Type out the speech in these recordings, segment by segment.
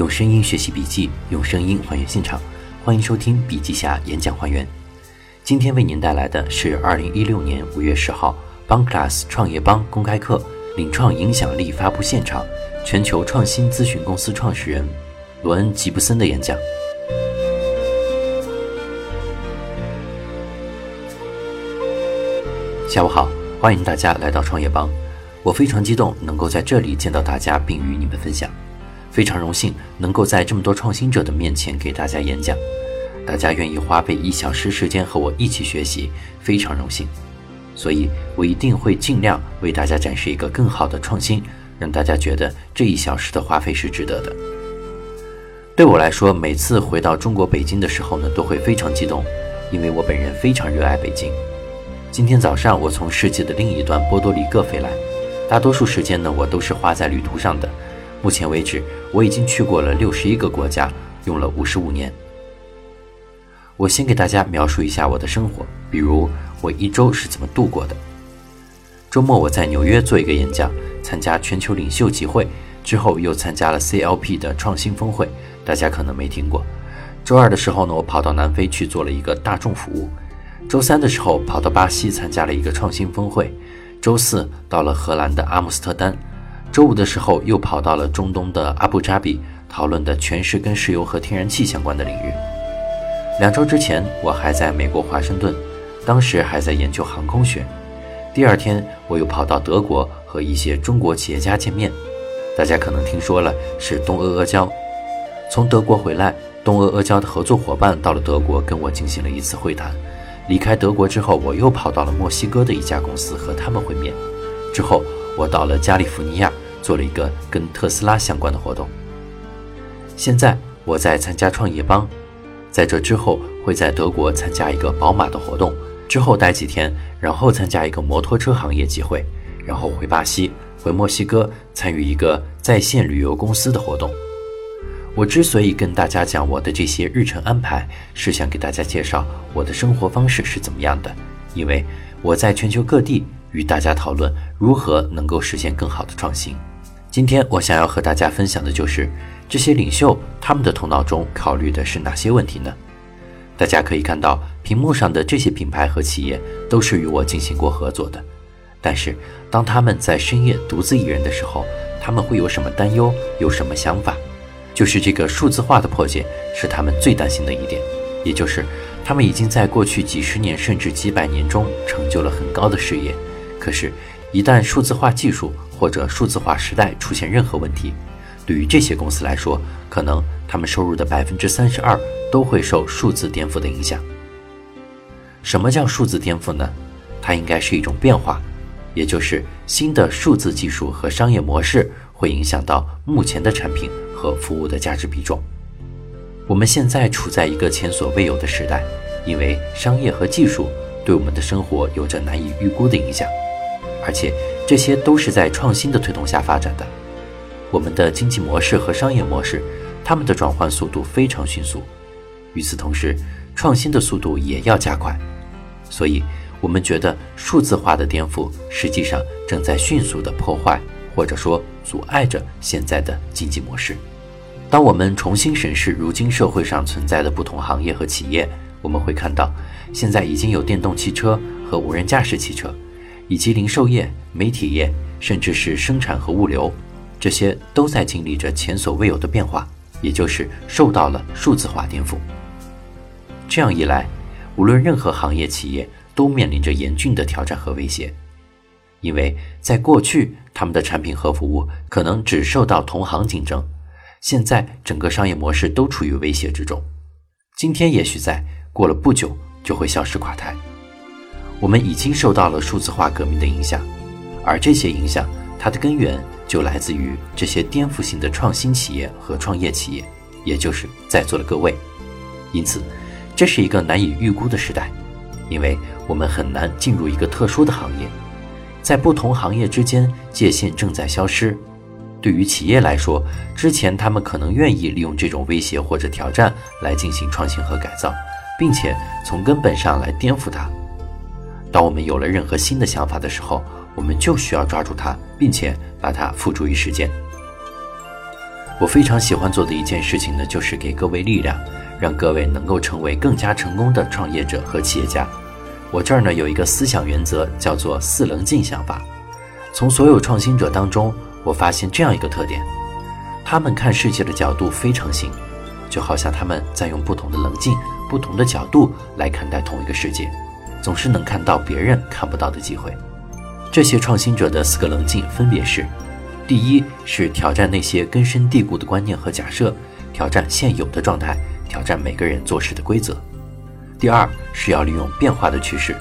用声音学习笔记，用声音还原现场。欢迎收听笔记侠演讲还原。今天为您带来的是二零一六年五月十号邦 Class 创业邦公开课领创影响力发布现场，全球创新咨询公司创始人罗恩·吉布森的演讲。下午好，欢迎大家来到创业邦。我非常激动能够在这里见到大家，并与你们分享。非常荣幸能够在这么多创新者的面前给大家演讲，大家愿意花费一小时时间和我一起学习，非常荣幸。所以我一定会尽量为大家展示一个更好的创新，让大家觉得这一小时的花费是值得的。对我来说，每次回到中国北京的时候呢，都会非常激动，因为我本人非常热爱北京。今天早上我从世界的另一端波多黎各飞来，大多数时间呢，我都是花在旅途上的。目前为止，我已经去过了六十一个国家，用了五十五年。我先给大家描述一下我的生活，比如我一周是怎么度过的。周末我在纽约做一个演讲，参加全球领袖集会，之后又参加了 CLP 的创新峰会，大家可能没听过。周二的时候呢，我跑到南非去做了一个大众服务。周三的时候跑到巴西参加了一个创新峰会。周四到了荷兰的阿姆斯特丹。周五的时候，又跑到了中东的阿布扎比，讨论的全是跟石油和天然气相关的领域。两周之前，我还在美国华盛顿，当时还在研究航空学。第二天，我又跑到德国和一些中国企业家见面。大家可能听说了，是东阿阿胶。从德国回来，东阿阿胶的合作伙伴到了德国，跟我进行了一次会谈。离开德国之后，我又跑到了墨西哥的一家公司和他们会面。之后，我到了加利福尼亚。做了一个跟特斯拉相关的活动。现在我在参加创业邦，在这之后会在德国参加一个宝马的活动，之后待几天，然后参加一个摩托车行业集会，然后回巴西、回墨西哥参与一个在线旅游公司的活动。我之所以跟大家讲我的这些日程安排，是想给大家介绍我的生活方式是怎么样的，因为我在全球各地与大家讨论如何能够实现更好的创新。今天我想要和大家分享的就是这些领袖他们的头脑中考虑的是哪些问题呢？大家可以看到屏幕上的这些品牌和企业都是与我进行过合作的，但是当他们在深夜独自一人的时候，他们会有什么担忧，有什么想法？就是这个数字化的破解是他们最担心的一点，也就是他们已经在过去几十年甚至几百年中成就了很高的事业，可是，一旦数字化技术或者数字化时代出现任何问题，对于这些公司来说，可能他们收入的百分之三十二都会受数字颠覆的影响。什么叫数字颠覆呢？它应该是一种变化，也就是新的数字技术和商业模式会影响到目前的产品和服务的价值比重。我们现在处在一个前所未有的时代，因为商业和技术对我们的生活有着难以预估的影响。而且这些都是在创新的推动下发展的。我们的经济模式和商业模式，它们的转换速度非常迅速。与此同时，创新的速度也要加快。所以，我们觉得数字化的颠覆实际上正在迅速地破坏，或者说阻碍着现在的经济模式。当我们重新审视如今社会上存在的不同行业和企业，我们会看到，现在已经有电动汽车和无人驾驶汽车。以及零售业、媒体业，甚至是生产和物流，这些都在经历着前所未有的变化，也就是受到了数字化颠覆。这样一来，无论任何行业企业都面临着严峻的挑战和威胁，因为在过去，他们的产品和服务可能只受到同行竞争，现在整个商业模式都处于威胁之中。今天也许在过了不久就会消失垮台。我们已经受到了数字化革命的影响，而这些影响，它的根源就来自于这些颠覆性的创新企业和创业企业，也就是在座的各位。因此，这是一个难以预估的时代，因为我们很难进入一个特殊的行业，在不同行业之间界限正在消失。对于企业来说，之前他们可能愿意利用这种威胁或者挑战来进行创新和改造，并且从根本上来颠覆它。当我们有了任何新的想法的时候，我们就需要抓住它，并且把它付诸于实践。我非常喜欢做的一件事情呢，就是给各位力量，让各位能够成为更加成功的创业者和企业家。我这儿呢有一个思想原则，叫做四棱镜想法。从所有创新者当中，我发现这样一个特点：他们看世界的角度非常新，就好像他们在用不同的棱镜、不同的角度来看待同一个世界，总是能看到别人看不到的机会。这些创新者的四个棱镜分别是：第一是挑战那些根深蒂固的观念和假设，挑战现有的状态，挑战每个人做事的规则；第二是要利用变化的趋势，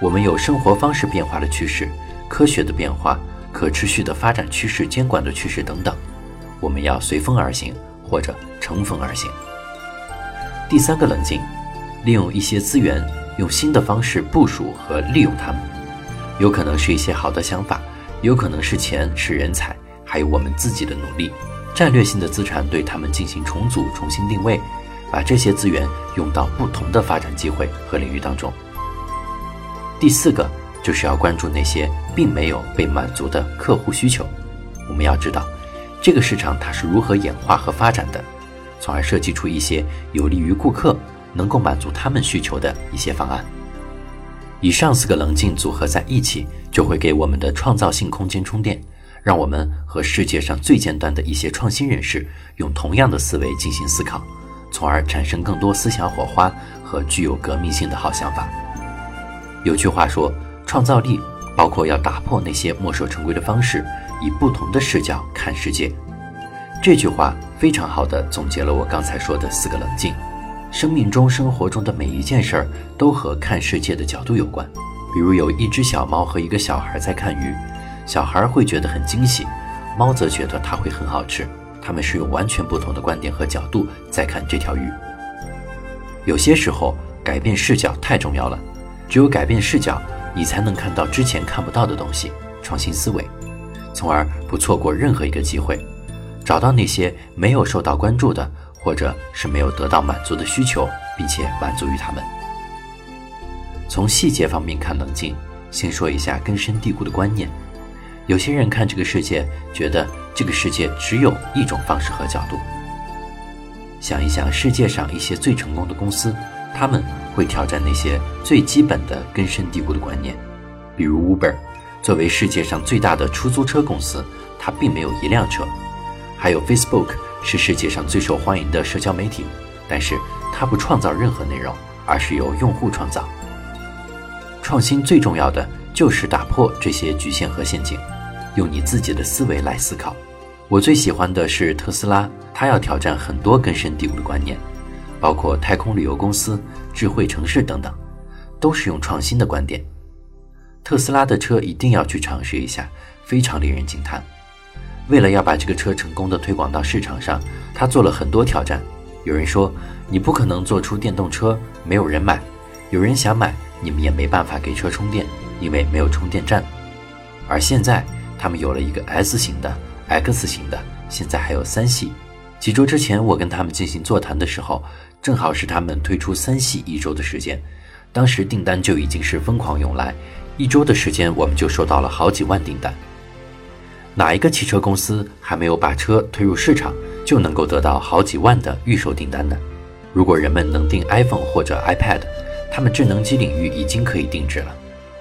我们有生活方式变化的趋势。科学的变化、可持续的发展趋势、监管的趋势等等，我们要随风而行，或者乘风而行。第三个冷静，利用一些资源，用新的方式部署和利用它们，有可能是一些好的想法，有可能是钱、是人才，还有我们自己的努力，战略性的资产，对他们进行重组、重新定位，把这些资源用到不同的发展机会和领域当中。第四个。就是要关注那些并没有被满足的客户需求。我们要知道，这个市场它是如何演化和发展的，从而设计出一些有利于顾客、能够满足他们需求的一些方案。以上四个棱镜组合在一起，就会给我们的创造性空间充电，让我们和世界上最尖端的一些创新人士用同样的思维进行思考，从而产生更多思想火花和具有革命性的好想法。有句话说。创造力包括要打破那些墨守成规的方式，以不同的视角看世界。这句话非常好的总结了我刚才说的四个冷静。生命中、生活中的每一件事儿都和看世界的角度有关。比如有一只小猫和一个小孩在看鱼，小孩会觉得很惊喜，猫则觉得它会很好吃。他们是用完全不同的观点和角度在看这条鱼。有些时候改变视角太重要了，只有改变视角。你才能看到之前看不到的东西，创新思维，从而不错过任何一个机会，找到那些没有受到关注的，或者是没有得到满足的需求，并且满足于他们。从细节方面看，冷静。先说一下根深蒂固的观念。有些人看这个世界，觉得这个世界只有一种方式和角度。想一想世界上一些最成功的公司，他们。会挑战那些最基本的根深蒂固的观念，比如 Uber，作为世界上最大的出租车公司，它并没有一辆车；还有 Facebook 是世界上最受欢迎的社交媒体，但是它不创造任何内容，而是由用户创造。创新最重要的就是打破这些局限和陷阱，用你自己的思维来思考。我最喜欢的是特斯拉，它要挑战很多根深蒂固的观念。包括太空旅游公司、智慧城市等等，都是用创新的观点。特斯拉的车一定要去尝试一下，非常令人惊叹。为了要把这个车成功的推广到市场上，他做了很多挑战。有人说你不可能做出电动车，没有人买；有人想买，你们也没办法给车充电，因为没有充电站。而现在他们有了一个 S 型的、X 型的，现在还有三系。几周之前，我跟他们进行座谈的时候。正好是他们推出三系一周的时间，当时订单就已经是疯狂涌来，一周的时间我们就收到了好几万订单。哪一个汽车公司还没有把车推入市场，就能够得到好几万的预售订单呢？如果人们能订 iPhone 或者 iPad，他们智能机领域已经可以定制了。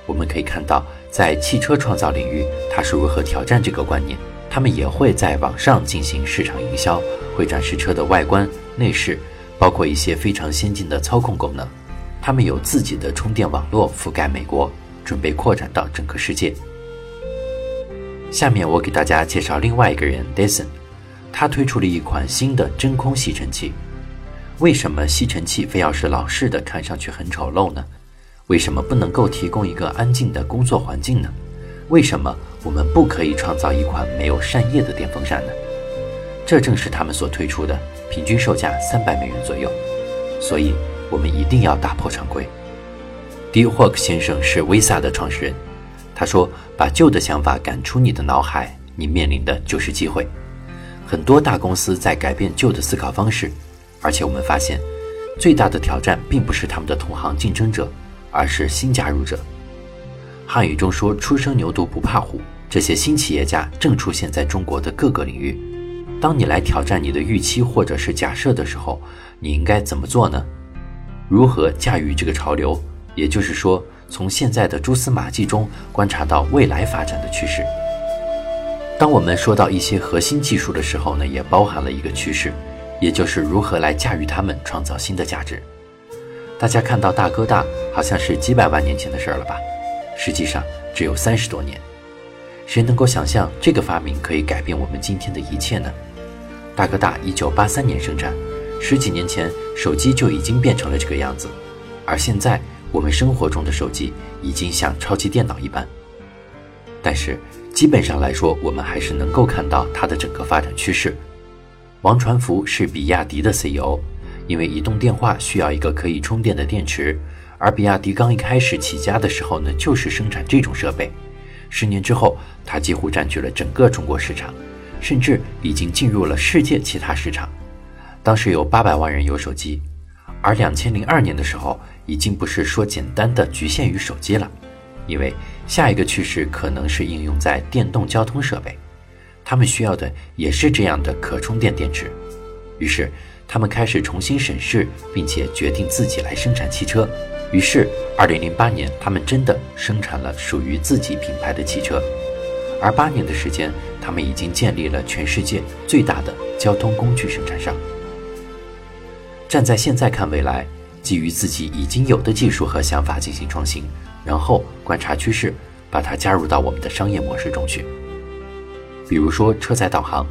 我们可以看到，在汽车创造领域，它是如何挑战这个观念。他们也会在网上进行市场营销，会展示车的外观、内饰。包括一些非常先进的操控功能，他们有自己的充电网络覆盖美国，准备扩展到整个世界。下面我给大家介绍另外一个人，Dyson，他推出了一款新的真空吸尘器。为什么吸尘器非要是老式的，看上去很丑陋呢？为什么不能够提供一个安静的工作环境呢？为什么我们不可以创造一款没有扇叶的电风扇呢？这正是他们所推出的。平均售价三百美元左右，所以我们一定要打破常规。d h o k 先生是 Visa 的创始人，他说：“把旧的想法赶出你的脑海，你面临的就是机会。”很多大公司在改变旧的思考方式，而且我们发现，最大的挑战并不是他们的同行竞争者，而是新加入者。汉语中说“初生牛犊不怕虎”，这些新企业家正出现在中国的各个领域。当你来挑战你的预期或者是假设的时候，你应该怎么做呢？如何驾驭这个潮流？也就是说，从现在的蛛丝马迹中观察到未来发展的趋势。当我们说到一些核心技术的时候呢，也包含了一个趋势，也就是如何来驾驭它们，创造新的价值。大家看到大哥大好像是几百万年前的事儿了吧？实际上只有三十多年。谁能够想象这个发明可以改变我们今天的一切呢？大哥大一九八三年生产，十几年前手机就已经变成了这个样子，而现在我们生活中的手机已经像超级电脑一般。但是基本上来说，我们还是能够看到它的整个发展趋势。王传福是比亚迪的 CEO。因为移动电话需要一个可以充电的电池，而比亚迪刚一开始起家的时候呢，就是生产这种设备。十年之后，它几乎占据了整个中国市场，甚至已经进入了世界其他市场。当时有八百万人有手机，而两千零二年的时候，已经不是说简单的局限于手机了，因为下一个趋势可能是应用在电动交通设备，他们需要的也是这样的可充电电池。于是。他们开始重新审视，并且决定自己来生产汽车。于是，二零零八年，他们真的生产了属于自己品牌的汽车。而八年的时间，他们已经建立了全世界最大的交通工具生产商。站在现在看未来，基于自己已经有的技术和想法进行创新，然后观察趋势，把它加入到我们的商业模式中去。比如说车载导航，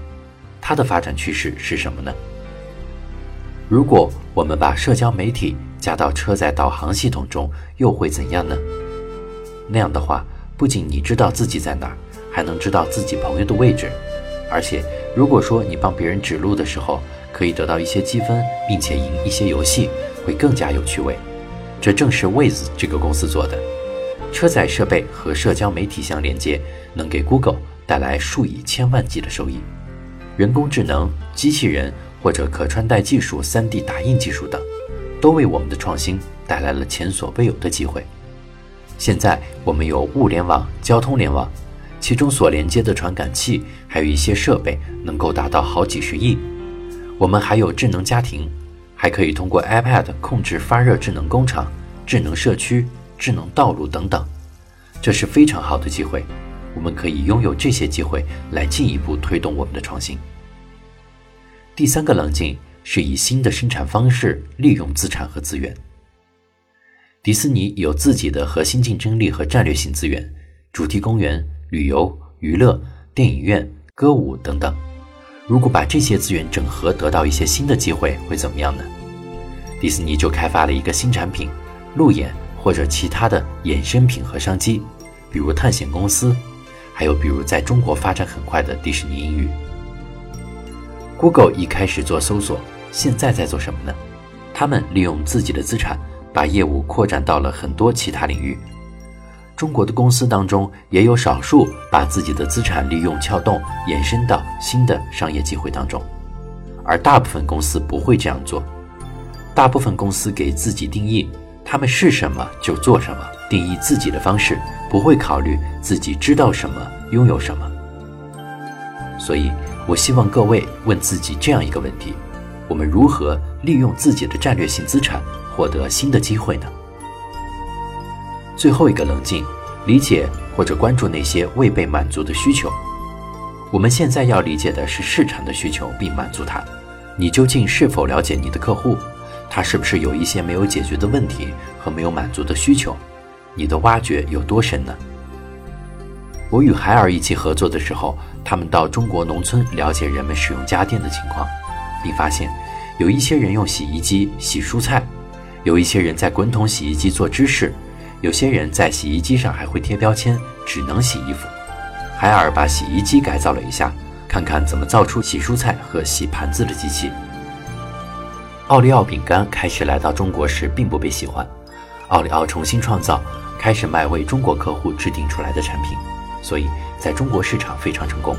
它的发展趋势是什么呢？如果我们把社交媒体加到车载导航系统中，又会怎样呢？那样的话，不仅你知道自己在哪儿，还能知道自己朋友的位置。而且，如果说你帮别人指路的时候，可以得到一些积分，并且赢一些游戏，会更加有趣味。这正是 Waze 这个公司做的。车载设备和社交媒体相连接，能给 Google 带来数以千万计的收益。人工智能、机器人。或者可穿戴技术、3D 打印技术等，都为我们的创新带来了前所未有的机会。现在我们有物联网、交通联网，其中所连接的传感器还有一些设备能够达到好几十亿。我们还有智能家庭，还可以通过 iPad 控制发热智能工厂、智能社区、智能道路等等。这是非常好的机会，我们可以拥有这些机会来进一步推动我们的创新。第三个冷静是以新的生产方式利用资产和资源。迪士尼有自己的核心竞争力和战略性资源，主题公园、旅游、娱乐、电影院、歌舞等等。如果把这些资源整合，得到一些新的机会，会怎么样呢？迪士尼就开发了一个新产品——路演或者其他的衍生品和商机，比如探险公司，还有比如在中国发展很快的迪士尼英语。Google 一开始做搜索，现在在做什么呢？他们利用自己的资产，把业务扩展到了很多其他领域。中国的公司当中，也有少数把自己的资产利用撬动，延伸到新的商业机会当中，而大部分公司不会这样做。大部分公司给自己定义，他们是什么就做什么，定义自己的方式，不会考虑自己知道什么，拥有什么。所以。我希望各位问自己这样一个问题：我们如何利用自己的战略性资产获得新的机会呢？最后一个冷静，理解或者关注那些未被满足的需求。我们现在要理解的是市场的需求，并满足它。你究竟是否了解你的客户？他是不是有一些没有解决的问题和没有满足的需求？你的挖掘有多深呢？我与海尔一起合作的时候。他们到中国农村了解人们使用家电的情况，并发现，有一些人用洗衣机洗蔬菜，有一些人在滚筒洗衣机做芝士，有些人在洗衣机上还会贴标签，只能洗衣服。海尔把洗衣机改造了一下，看看怎么造出洗蔬菜和洗盘子的机器。奥利奥饼干开始来到中国时并不被喜欢，奥利奥重新创造，开始卖为中国客户制定出来的产品。所以，在中国市场非常成功。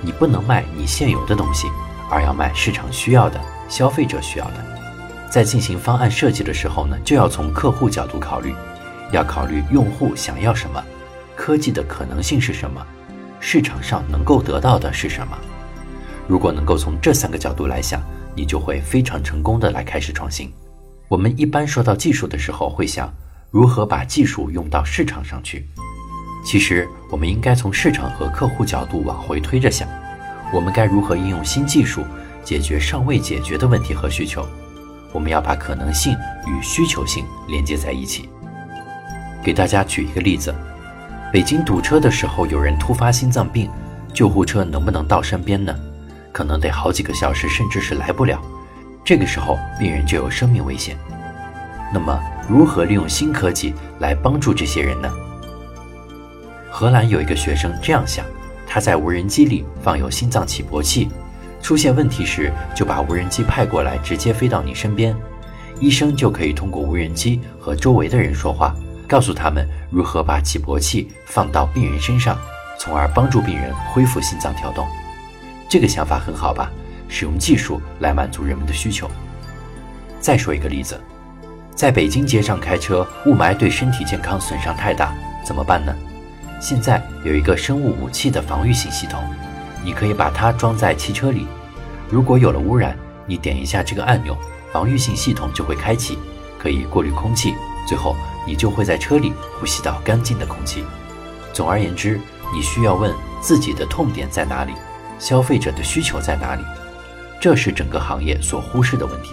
你不能卖你现有的东西，而要卖市场需要的、消费者需要的。在进行方案设计的时候呢，就要从客户角度考虑，要考虑用户想要什么，科技的可能性是什么，市场上能够得到的是什么。如果能够从这三个角度来想，你就会非常成功的来开始创新。我们一般说到技术的时候，会想如何把技术用到市场上去。其实，我们应该从市场和客户角度往回推着想，我们该如何应用新技术解决尚未解决的问题和需求？我们要把可能性与需求性连接在一起。给大家举一个例子：北京堵车的时候，有人突发心脏病，救护车能不能到身边呢？可能得好几个小时，甚至是来不了。这个时候，病人就有生命危险。那么，如何利用新科技来帮助这些人呢？荷兰有一个学生这样想：他在无人机里放有心脏起搏器，出现问题时就把无人机派过来，直接飞到你身边，医生就可以通过无人机和周围的人说话，告诉他们如何把起搏器放到病人身上，从而帮助病人恢复心脏跳动。这个想法很好吧？使用技术来满足人们的需求。再说一个例子，在北京街上开车，雾霾对身体健康损伤太大，怎么办呢？现在有一个生物武器的防御性系统，你可以把它装在汽车里。如果有了污染，你点一下这个按钮，防御性系统就会开启，可以过滤空气。最后，你就会在车里呼吸到干净的空气。总而言之，你需要问自己的痛点在哪里，消费者的需求在哪里，这是整个行业所忽视的问题。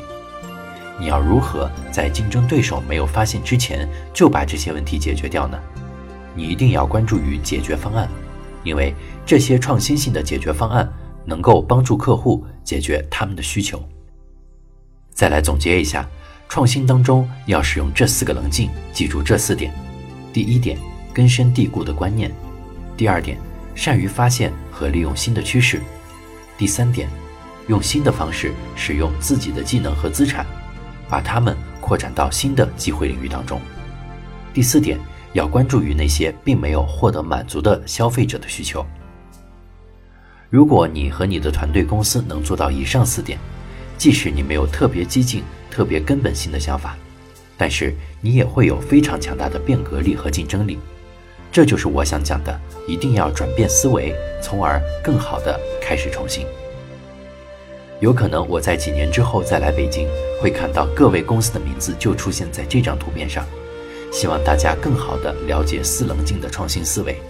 你要如何在竞争对手没有发现之前就把这些问题解决掉呢？你一定要关注于解决方案，因为这些创新性的解决方案能够帮助客户解决他们的需求。再来总结一下，创新当中要使用这四个棱镜，记住这四点：第一点，根深蒂固的观念；第二点，善于发现和利用新的趋势；第三点，用新的方式使用自己的技能和资产，把它们扩展到新的机会领域当中；第四点。要关注于那些并没有获得满足的消费者的需求。如果你和你的团队公司能做到以上四点，即使你没有特别激进、特别根本性的想法，但是你也会有非常强大的变革力和竞争力。这就是我想讲的，一定要转变思维，从而更好的开始创新。有可能我在几年之后再来北京，会看到各位公司的名字就出现在这张图片上。希望大家更好地了解四棱镜的创新思维，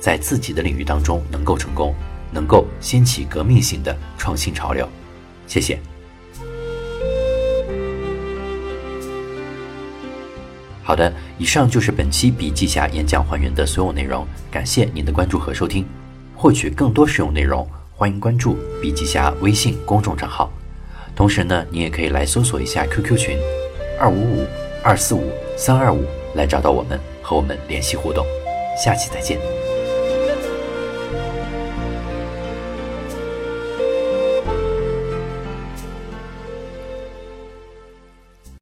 在自己的领域当中能够成功，能够掀起革命性的创新潮流。谢谢。好的，以上就是本期笔记侠演讲还原的所有内容，感谢您的关注和收听。获取更多实用内容，欢迎关注笔记侠微信公众账号。同时呢，你也可以来搜索一下 QQ 群：二五五二四五三二五。来找到我们，和我们联系互动，下期再见。